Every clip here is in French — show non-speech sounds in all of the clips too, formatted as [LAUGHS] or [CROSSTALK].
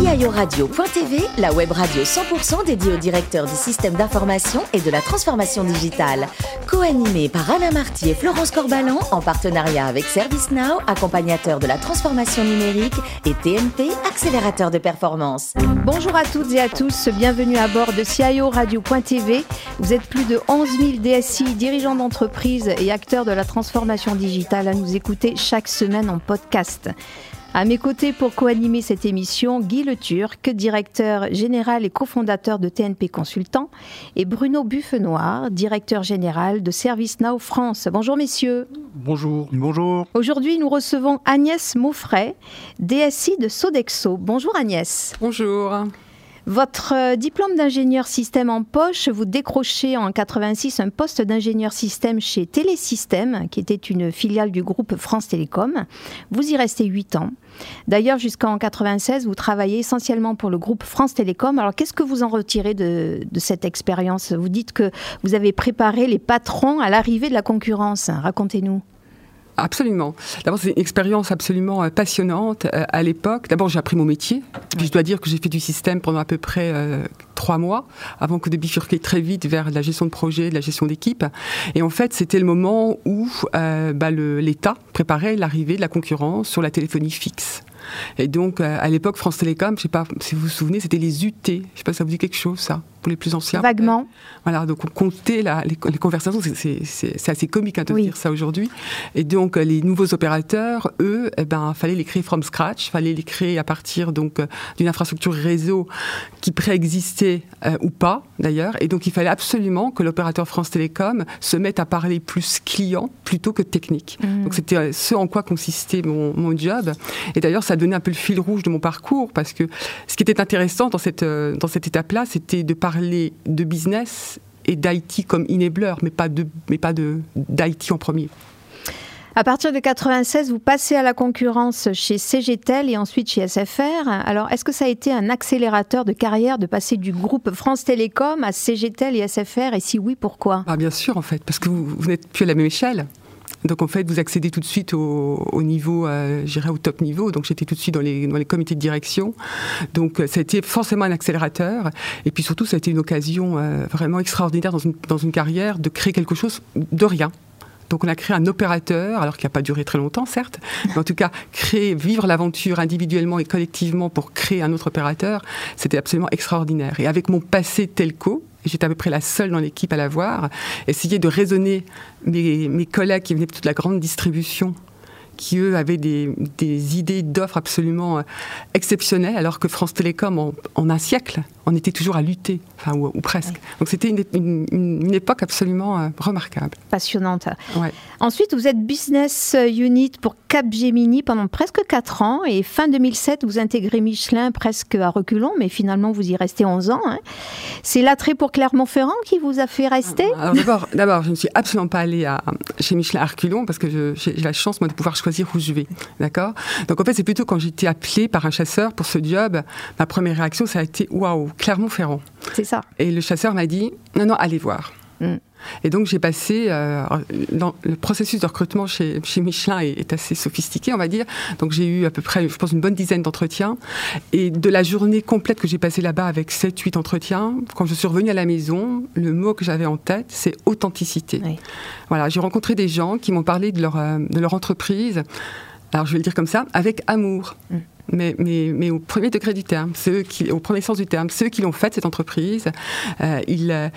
CIO Radio.tv, la web radio 100% dédiée aux directeurs du système d'information et de la transformation digitale. Co-animée par Alain Marty et Florence Corbalan en partenariat avec ServiceNow, accompagnateur de la transformation numérique, et TNP, accélérateur de performance. Bonjour à toutes et à tous, bienvenue à bord de CIO Radio.tv. Vous êtes plus de 11 000 DSI, dirigeants d'entreprise et acteurs de la transformation digitale à nous écouter chaque semaine en podcast. À mes côtés pour co-animer cette émission, Guy Le Turc, directeur général et cofondateur de TNP Consultant, et Bruno Buffenoir, directeur général de ServiceNow France. Bonjour messieurs. Bonjour. Bonjour. Aujourd'hui, nous recevons Agnès Mauffray, DSI de Sodexo. Bonjour Agnès. Bonjour. Votre euh, diplôme d'ingénieur système en poche, vous décrochez en 86 un poste d'ingénieur système chez Télésystème, qui était une filiale du groupe France Télécom. Vous y restez 8 ans. D'ailleurs, jusqu'en 96, vous travaillez essentiellement pour le groupe France Télécom. Alors, qu'est-ce que vous en retirez de, de cette expérience? Vous dites que vous avez préparé les patrons à l'arrivée de la concurrence. Racontez-nous. Absolument. D'abord, c'est une expérience absolument euh, passionnante euh, à l'époque. D'abord, j'ai appris mon métier. Je dois dire que j'ai fait du système pendant à peu près euh, trois mois, avant que de bifurquer très vite vers la gestion de projet, de la gestion d'équipe. Et en fait, c'était le moment où bah, l'État préparait l'arrivée de la concurrence sur la téléphonie fixe. Et donc, à l'époque, France Télécom, je ne sais pas si vous vous souvenez, c'était les UT. Je ne sais pas si ça vous dit quelque chose, ça pour les plus anciens. Vaguement. Voilà, donc on comptait la, les, conversations, c'est assez comique hein, de dire ça aujourd'hui. Et donc les nouveaux opérateurs, eux, eh ben, fallait les créer from scratch, fallait les créer à partir donc d'une infrastructure réseau qui préexistait euh, ou pas d'ailleurs. Et donc il fallait absolument que l'opérateur France Télécom se mette à parler plus client plutôt que technique. Mmh. Donc c'était euh, ce en quoi consistait mon, mon job. Et d'ailleurs ça donnait un peu le fil rouge de mon parcours parce que ce qui était intéressant dans cette, euh, dans cette étape-là, c'était de parler parler de business et d'IT comme enabler, mais pas de, mais pas de d'IT en premier. À partir de 96, vous passez à la concurrence chez CGTEL et ensuite chez SFR. Alors, est-ce que ça a été un accélérateur de carrière de passer du groupe France Télécom à CGTEL et SFR Et si oui, pourquoi? Ah, Bien sûr, en fait, parce que vous, vous n'êtes plus à la même échelle. Donc en fait, vous accédez tout de suite au, niveau, euh, j'irais au top niveau. Donc j'étais tout de suite dans les, dans les comités de direction. Donc euh, ça a été forcément un accélérateur. Et puis surtout, ça a été une occasion euh, vraiment extraordinaire dans une, dans une carrière de créer quelque chose de rien. Donc on a créé un opérateur, alors qu'il n'a pas duré très longtemps, certes, mais en tout cas, créer, vivre l'aventure individuellement et collectivement pour créer un autre opérateur, c'était absolument extraordinaire. Et avec mon passé telco, j'étais à peu près la seule dans l'équipe à l'avoir, essayer de raisonner mes, mes collègues qui venaient de toute la grande distribution qui eux avaient des, des idées d'offres absolument euh, exceptionnelles, alors que France Télécom, en, en, un siècle, on était toujours à lutter, enfin, ou, ou presque. Donc c'était une, une, une, époque absolument euh, remarquable. Passionnante. Ouais. Ensuite, vous êtes business unit pour Capgemini pendant presque 4 ans, et fin 2007, vous intégrez Michelin presque à reculons, mais finalement, vous y restez 11 ans. Hein. C'est l'attrait pour Clermont-Ferrand qui vous a fait rester? D'abord, je ne suis absolument pas allée à, chez Michelin à reculons, parce que j'ai la chance, moi, de pouvoir choisir choisir où je vais. D'accord? Donc en fait, c'est plutôt quand j'ai été appelée par un chasseur pour ce job, ma première réaction, ça a été waouh, Clermont-Ferrand. C'est ça. Et le chasseur m'a dit non, non, allez voir. Mm. Et donc j'ai passé, euh, dans, le processus de recrutement chez, chez Michelin est, est, assez sophistiqué, on va dire. Donc j'ai eu à peu près, je pense, une bonne dizaine d'entretiens. Et de la journée complète que j'ai passée là-bas avec 7-8 entretiens, quand je suis revenue à la maison, le mot que j'avais en tête, c'est authenticité. Oui. Voilà, j'ai rencontré des gens qui m'ont parlé de leur, euh, de leur entreprise, alors je vais le dire comme ça, avec amour. Mm mais, mais, mais, au premier degré du terme, ceux qui, au premier sens du terme, ceux qui l'ont fait, cette entreprise, euh, ils, euh,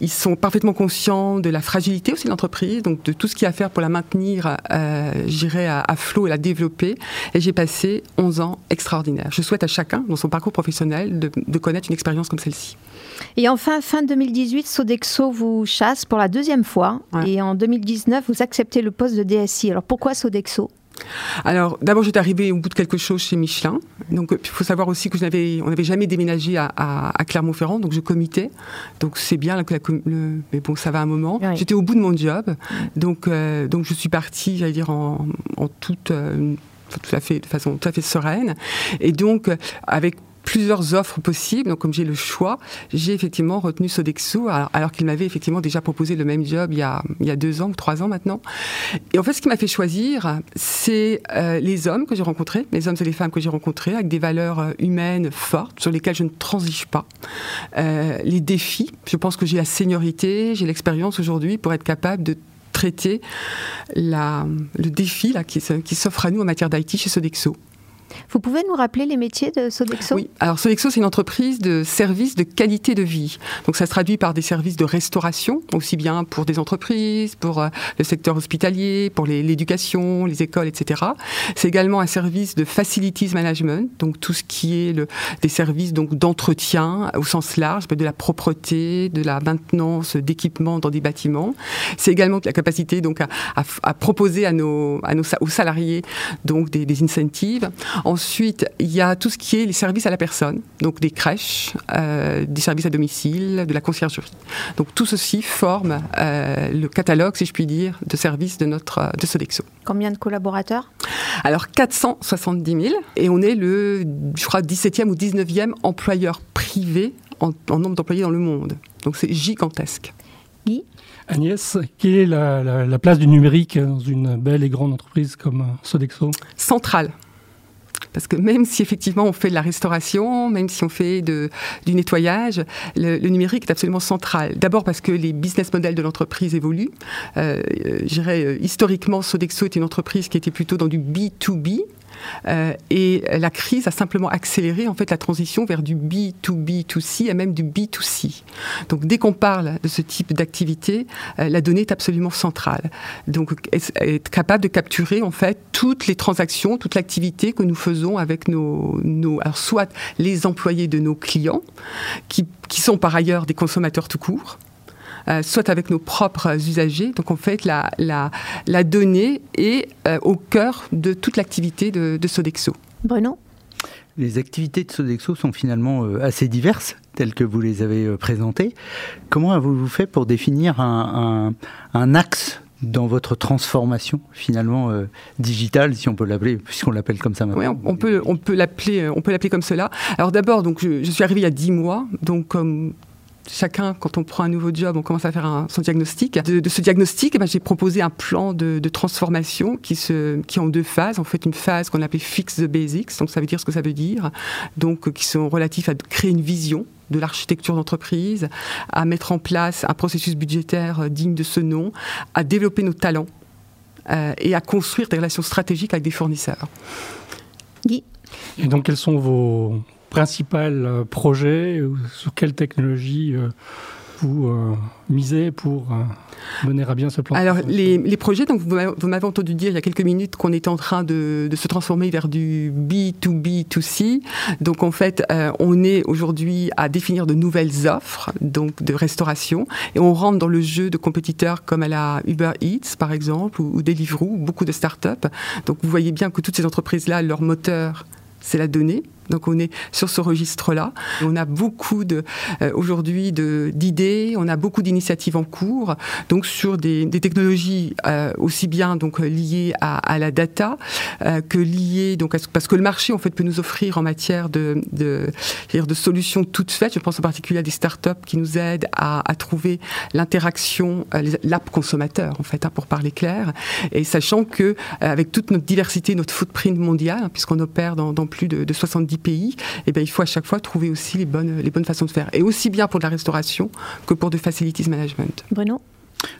ils sont parfaitement conscients de la fragilité aussi de l'entreprise, donc de tout ce qu'il y a à faire pour la maintenir, euh, j'irai à, à, flot et la développer. Et j'ai passé 11 ans extraordinaires. Je souhaite à chacun, dans son parcours professionnel, de, de connaître une expérience comme celle-ci. Et enfin, fin 2018, Sodexo vous chasse pour la deuxième fois. Ouais. Et en 2019, vous acceptez le poste de DSI. Alors pourquoi Sodexo? Alors, d'abord, j'étais arrivée au bout de quelque chose chez Michelin. Donc, il faut savoir aussi que je n'avais, on n'avait jamais déménagé à, à, à, Clermont-Ferrand, donc je comitais. Donc, c'est bien la, le, mais bon, ça va un moment. Oui. J'étais au bout de mon job, donc, euh, donc je suis partie, j'allais dire en, en toute, euh, tout à fait, de façon tout à fait sereine. Et donc, avec plusieurs offres possibles. Donc, comme j'ai le choix, j'ai effectivement retenu Sodexo, alors, qu'il m'avait effectivement déjà proposé le même job il y a, deux ans ou trois ans maintenant. Et en fait, ce qui m'a fait choisir, c'est euh, les hommes que j'ai rencontrés, les hommes et les femmes que j'ai rencontrés, avec des valeurs euh, humaines fortes, sur lesquelles je ne transige pas. Euh, les défis, je pense que j'ai la seniorité, j'ai l'expérience aujourd'hui pour être capable de traiter le défi qui s'offre à nous en matière d'IT chez Sodexo. Vous pouvez nous rappeler les métiers de Sodexo? Oui, alors Sodexo, c'est une entreprise de services de qualité de vie. Donc ça se traduit par des services de restauration, aussi bien pour des entreprises, pour euh, le secteur hospitalier, pour l'éducation, les, écoles, etc. C'est également un service de facilities management, donc tout ce qui est des services d'entretien au sens large, de la propreté, de la maintenance d'équipements dans des bâtiments. C'est également la capacité donc à, proposer à nos, aux salariés donc des incentives. Ensuite, il y a tout ce qui est les services à la personne, donc des crèches, euh, des services à domicile, de la conciergerie. Donc tout ceci forme euh, le catalogue, si je puis dire, de services de notre de Sodexo. Combien de collaborateurs? Alors 470 000 et on est le, je crois, 17e ou 19e employeur privé en, nombre d'employés dans le monde. Donc c'est gigantesque. Guy? Agnès, quelle est la, la, place du numérique dans une belle et grande entreprise comme Sodexo? Centrale. Parce que même si effectivement on fait de la restauration, même si on fait du nettoyage, le, numérique est absolument central. D'abord parce que les business models de l'entreprise évoluent. Euh, je dirais, euh, historiquement, Sodexo est une entreprise qui était plutôt dans du B2B, euh, et la crise a simplement accéléré en fait la transition vers du B2B2C et même du B2C. Donc dès qu'on parle de ce type d'activité, euh, la donnée est absolument centrale. Donc être capable de capturer en fait toutes les transactions, toute l'activité que nous faisons avec nos, nos alors soit les employés de nos clients, qui, qui sont par ailleurs des consommateurs tout court, euh, soit avec nos propres usagers. Donc en fait, la, la, la donnée est euh, au cœur de toute l'activité de, Sodexo. Bruno? Les activités de Sodexo sont finalement euh, assez diverses, telles que vous les avez présentées. Comment avez-vous fait pour définir un, un, axe dans votre transformation finalement digitale, si on peut l'appeler, puisqu'on l'appelle comme ça maintenant. Oui, on peut, on peut l'appeler, on peut l'appeler comme cela. Alors d'abord, donc je, je, suis arrivée il y a dix mois, donc comme chacun, quand on prend un nouveau job, on commence à faire un, son diagnostic. De, ce diagnostic, eh ben, j'ai proposé un plan de, transformation qui, se, qui en deux phases. En fait, une phase qu'on appelait Fix the Basics, donc ça veut dire ce que ça veut dire, donc qui sont relatifs à créer une vision de l'architecture d'entreprise, à mettre en place un processus budgétaire euh, digne de ce nom, à développer nos talents euh, et à construire des relations stratégiques avec des fournisseurs. Guy? Et donc, quels sont vos principal euh, projet euh, Sur quelle technologie euh, vous misez pour mener à bien ce plan Alors, les, les, projets, donc vous m'avez entendu dire il y a quelques minutes qu'on était en train de, de, se transformer vers du B2B2C. Donc, en fait, on est aujourd'hui à définir de nouvelles offres donc de restauration et on rentre dans le jeu de compétiteurs comme à la Uber Eats, par exemple, ou, ou Deliveroo, beaucoup de startups. Donc, vous voyez bien que toutes ces entreprises-là, leur moteur, c'est la donnée. Donc on est sur ce registre-là. On a beaucoup euh, aujourd'hui d'idées, on a beaucoup d'initiatives en cours, donc sur des, technologies euh, aussi bien donc liées à, la data euh, que liées donc parce que le marché en fait peut nous offrir en matière de de, de solutions toutes faites. Je pense en particulier à des startups qui nous aident à, trouver l'interaction, l'app consommateur en fait, hein, pour parler clair, et sachant que avec toute notre diversité, notre footprint mondial, hein, puisqu'on opère dans, dans plus de, de 70 pays, eh bien, il faut à chaque fois trouver aussi les bonnes, les bonnes façons de faire. Et aussi bien pour de la restauration que pour de facilities management. Bruno?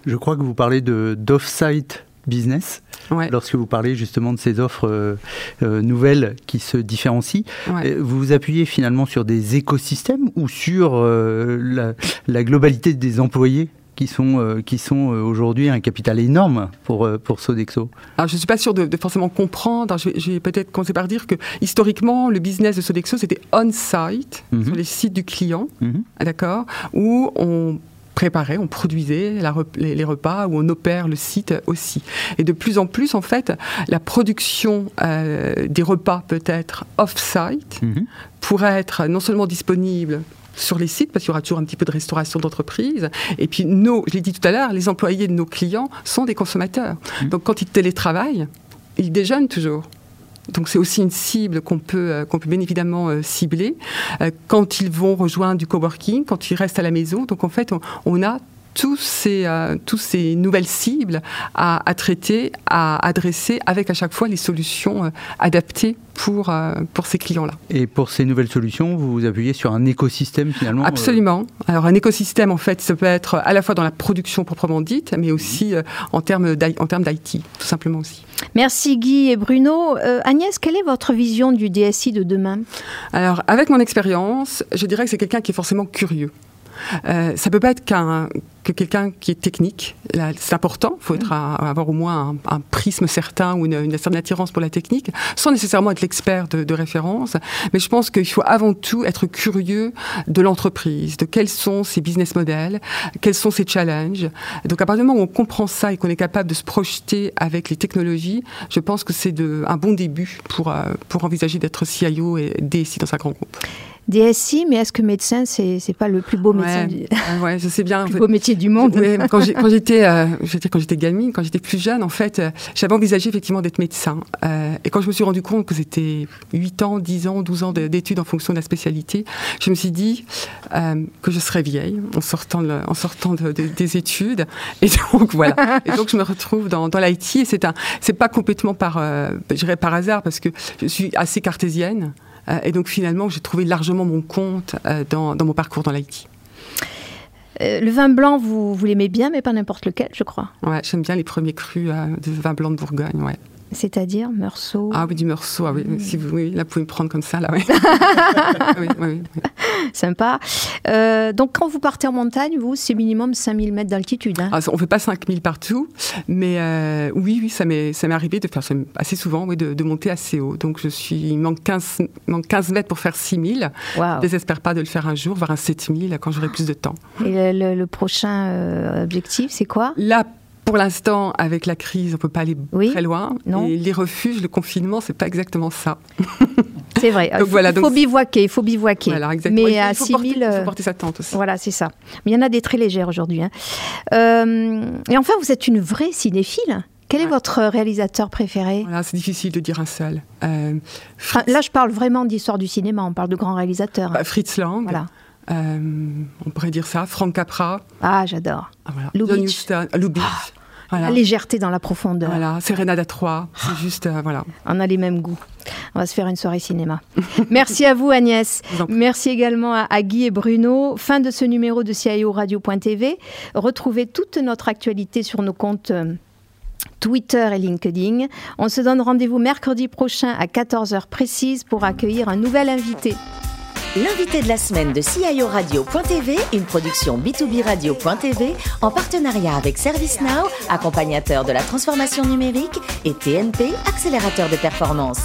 Je crois que vous parlez d'off-site business, lorsque vous parlez justement de ces offres euh, euh, nouvelles qui se différencient. Vous vous appuyez finalement sur des écosystèmes ou sur euh, la, la, globalité des employés? Qui sont, euh, qui sont euh, aujourd'hui un capital énorme pour, euh, pour Sodexo Alors, je ne suis pas sûr de, forcément comprendre. Je vais, peut-être commencer par dire que historiquement, le business de Sodexo, c'était on-site, mhm. sur les sites du client, mhm. d'accord, où on préparait, on produisait les, repas, où on opère le site aussi. Et de plus en plus, en fait, la production des repas peut être off-site, mhm. pourrait être non seulement disponible sur les sites, parce qu'il y aura toujours un petit peu de restauration d'entreprise. Et puis, nos, je l'ai dit tout à l'heure, les employés de nos clients sont des consommateurs. Mmh. Donc, quand ils télétravaillent, ils déjeunent toujours. Donc c'est aussi une cible qu'on peut, qu'on peut bien évidemment cibler quand ils vont rejoindre du coworking, quand ils restent à la maison. Donc en fait, on, on a tous ces, euh, tous ces nouvelles cibles à, traiter, à adresser, avec à chaque fois les solutions euh, adaptées pour, euh, pour ces clients-là. Et pour ces nouvelles solutions, vous vous appuyez sur un écosystème finalement Absolument. Alors un écosystème, en fait, ça peut être à la fois dans la production proprement dite, mais aussi en termes d'IT, tout simplement aussi. Merci Guy et Bruno. Agnès, quelle est votre vision du DSI de demain? Alors, avec mon expérience, je dirais que c'est quelqu'un qui est forcément curieux. Euh, ça peut pas être qu'un que quelqu'un qui est technique. C'est important, il faut être avoir au moins un, prisme certain ou une, certaine attirance pour la technique, sans nécessairement être l'expert de, référence. Mais je pense qu'il faut avant tout être curieux de l'entreprise, de quels sont ses business models, quels sont ses challenges. Donc à partir du moment où on comprend ça et qu'on est capable de se projeter avec les technologies, je pense que c'est un bon début pour, euh, pour envisager d'être CIO et DSI dans un grand groupe. DSI, mais est-ce que médecin, c'est n'est pas le plus beau métier du... ouais, je sais bien. [LAUGHS] le plus beau métier du monde. quand j'étais euh, quand j'étais gamine, quand j'étais plus jeune, en fait, euh, j'avais envisagé effectivement d'être médecin. Euh, et quand je me suis rendu compte que c'était 8 ans, 10 ans, 12 ans d'études en fonction de la spécialité, je me suis dit que je serais vieille en sortant, en sortant des études. Et donc voilà. et donc je me retrouve dans, dans l'IT. Et c'est un, pas complètement par, je par hasard parce que je suis assez cartésienne. Et donc finalement, j'ai trouvé largement mon compte euh, dans, mon parcours dans l'IT. Euh, le vin blanc, vous, vous l'aimez bien, mais pas n'importe lequel, je crois. Ouais, j'aime bien les premiers crus de vin blanc de Bourgogne, ouais. C'est-à-dire Meursault Ah oui, du Meursault, ah oui. Hmm. Si vous, oui, là, vous pouvez me prendre comme ça, là, [LAUGHS] oui. oui, oui, Sympa. Euh, donc, quand vous partez en montagne, vous, c'est minimum 5000 mètres d'altitude. Hein ah, on ne fait pas 5000 partout, mais euh, oui, oui, ça m'est arrivé de faire assez souvent, oui, de, monter assez haut. Donc, je suis, il manque 15, manque 15 mètres pour faire 6000. Wow. Je désespère pas de le faire un jour, voir un 7000 quand j'aurai plus de temps. Et le, prochain euh, objectif, c'est quoi? Là, pour l'instant, avec la crise, on peut pas aller très loin. Non. Et les refuges, le confinement, c'est pas exactement ça. [LAUGHS] C'est vrai. il faut, voilà, faut bivouaquer, il faut bivouaquer. Voilà, exactement. Mais à 6000... Il faut porter sa tente aussi. Voilà, c'est ça. Mais il y en a des très légères aujourd'hui. Hein. Euh, et enfin, vous êtes une vraie cinéphile. Quel est votre réalisateur préféré? Voilà, C'est difficile de dire un seul. Euh, là, je parle vraiment d'histoire du cinéma, on parle de grands réalisateurs. Bah, Fritz Lang. Voilà. Euh, on pourrait dire ça. Frank Capra. Ah, j'adore. Ah, voilà. Lubitsch. Lubitsch. La légèreté dans la profondeur. Voilà, Sérénade à trois. C'est juste, euh, voilà. On a les mêmes goûts. On va se faire une soirée cinéma. [LAUGHS] Merci à vous, Agnès. Merci également à, Guy et Bruno. Fin de ce numéro de CIO Radio.tv. Retrouvez toute notre actualité sur nos comptes. Euh, Twitter et LinkedIn. On se donne rendez-vous mercredi prochain à 14h précise pour accueillir un nouvel invité. L'invité de la semaine de CIO Radio.tv, une production B2B Radio.tv en partenariat avec ServiceNow, accompagnateur de la transformation numérique, et TNP, accélérateur de performance.